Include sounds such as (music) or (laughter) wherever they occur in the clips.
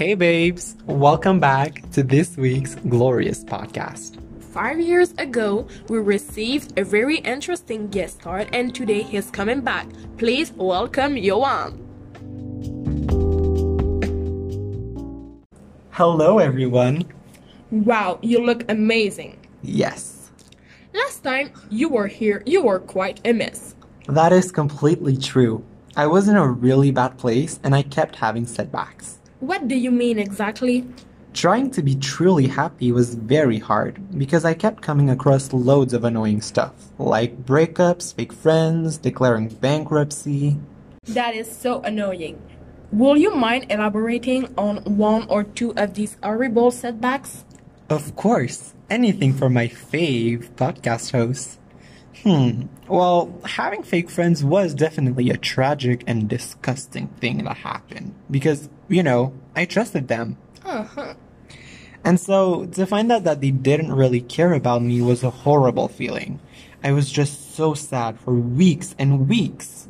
Hey, babes. Welcome back to this week's glorious podcast. Five years ago, we received a very interesting guest star, and today he's coming back. Please welcome Ioan. Hello, everyone. Wow, you look amazing. Yes, Last time you were here, you were quite a mess. that is completely true. I was in a really bad place and I kept having setbacks. What do you mean exactly? Trying to be truly happy was very hard because I kept coming across loads of annoying stuff, like breakups, fake friends, declaring bankruptcy. That is so annoying. Will you mind elaborating on one or two of these horrible setbacks? Of course, anything for my fave podcast host. Hmm, well, having fake friends was definitely a tragic and disgusting thing that happened because, you know, I trusted them. Uh-huh. And so to find out that they didn't really care about me was a horrible feeling. I was just so sad for weeks and weeks.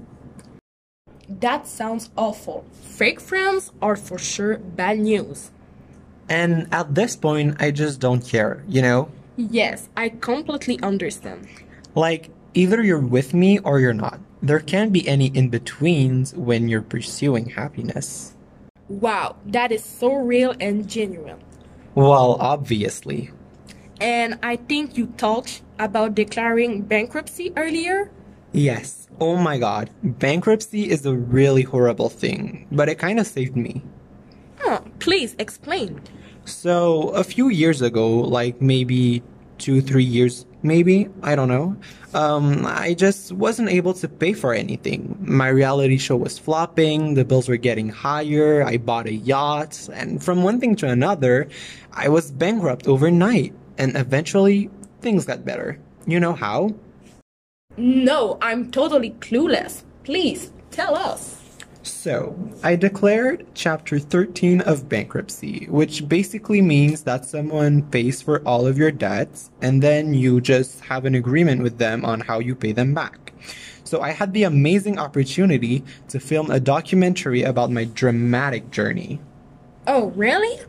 That sounds awful. Fake friends are for sure bad news. And at this point, I just don't care, you know? Yes, I completely understand. Like, either you're with me or you're not. There can't be any in betweens when you're pursuing happiness. Wow, that is so real and genuine. Well, obviously. And I think you talked about declaring bankruptcy earlier? Yes. Oh my god. Bankruptcy is a really horrible thing, but it kind of saved me. Huh, please explain. So, a few years ago, like maybe two, three years, maybe, I don't know, um, I just wasn't able to pay for anything. My reality show was flopping, the bills were getting higher, I bought a yacht, and from one thing to another, I was bankrupt overnight, and eventually, things got better. You know how? No, I'm totally clueless. Please tell us. So, I declared Chapter 13 of bankruptcy, which basically means that someone pays for all of your debts and then you just have an agreement with them on how you pay them back. So, I had the amazing opportunity to film a documentary about my dramatic journey. Oh, really?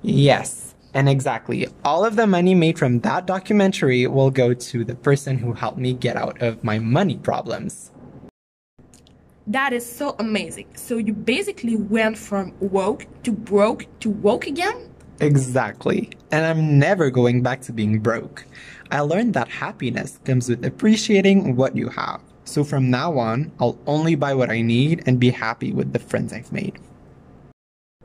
Yes, and exactly. All of the money made from that documentary will go to the person who helped me get out of my money problems. That is so amazing. So you basically went from woke to broke to woke again? Exactly. And I'm never going back to being broke. I learned that happiness comes with appreciating what you have. So from now on, I'll only buy what I need and be happy with the friends I've made.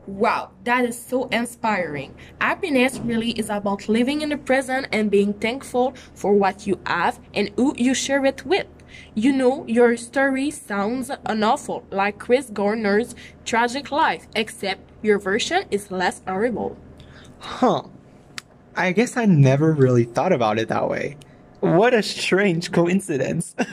Wow, that is so inspiring. Happiness really is about living in the present and being thankful for what you have and who you share it with. You know, your story sounds an awful like Chris Gardner's tragic life, except your version is less horrible. Huh. I guess I never really thought about it that way. What a strange coincidence. (laughs)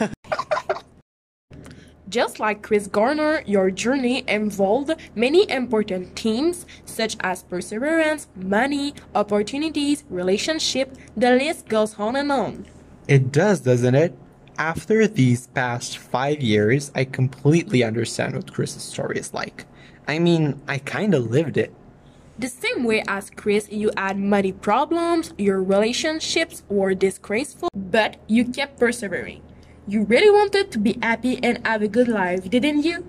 Just like Chris Gardner, your journey involved many important themes such as perseverance, money, opportunities, relationship, the list goes on and on. it does, doesn't it? After these past five years, I completely understand what Chris's story is like. I mean, I kinda lived it. The same way as Chris, you had money problems, your relationships were disgraceful, but you kept persevering. You really wanted to be happy and have a good life, didn't you?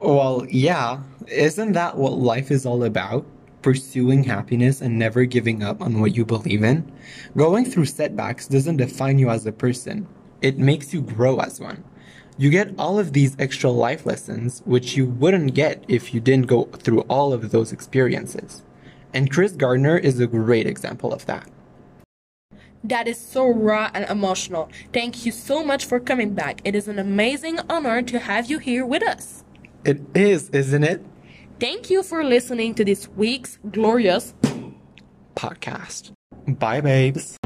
Well, yeah, isn't that what life is all about? Pursuing happiness and never giving up on what you believe in? Going through setbacks doesn't define you as a person, it makes you grow as one. You get all of these extra life lessons, which you wouldn't get if you didn't go through all of those experiences. And Chris Gardner is a great example of that. That is so raw and emotional. Thank you so much for coming back. It is an amazing honor to have you here with us. It is, isn't it? Thank you for listening to this week's glorious Podcast. Bye, babes.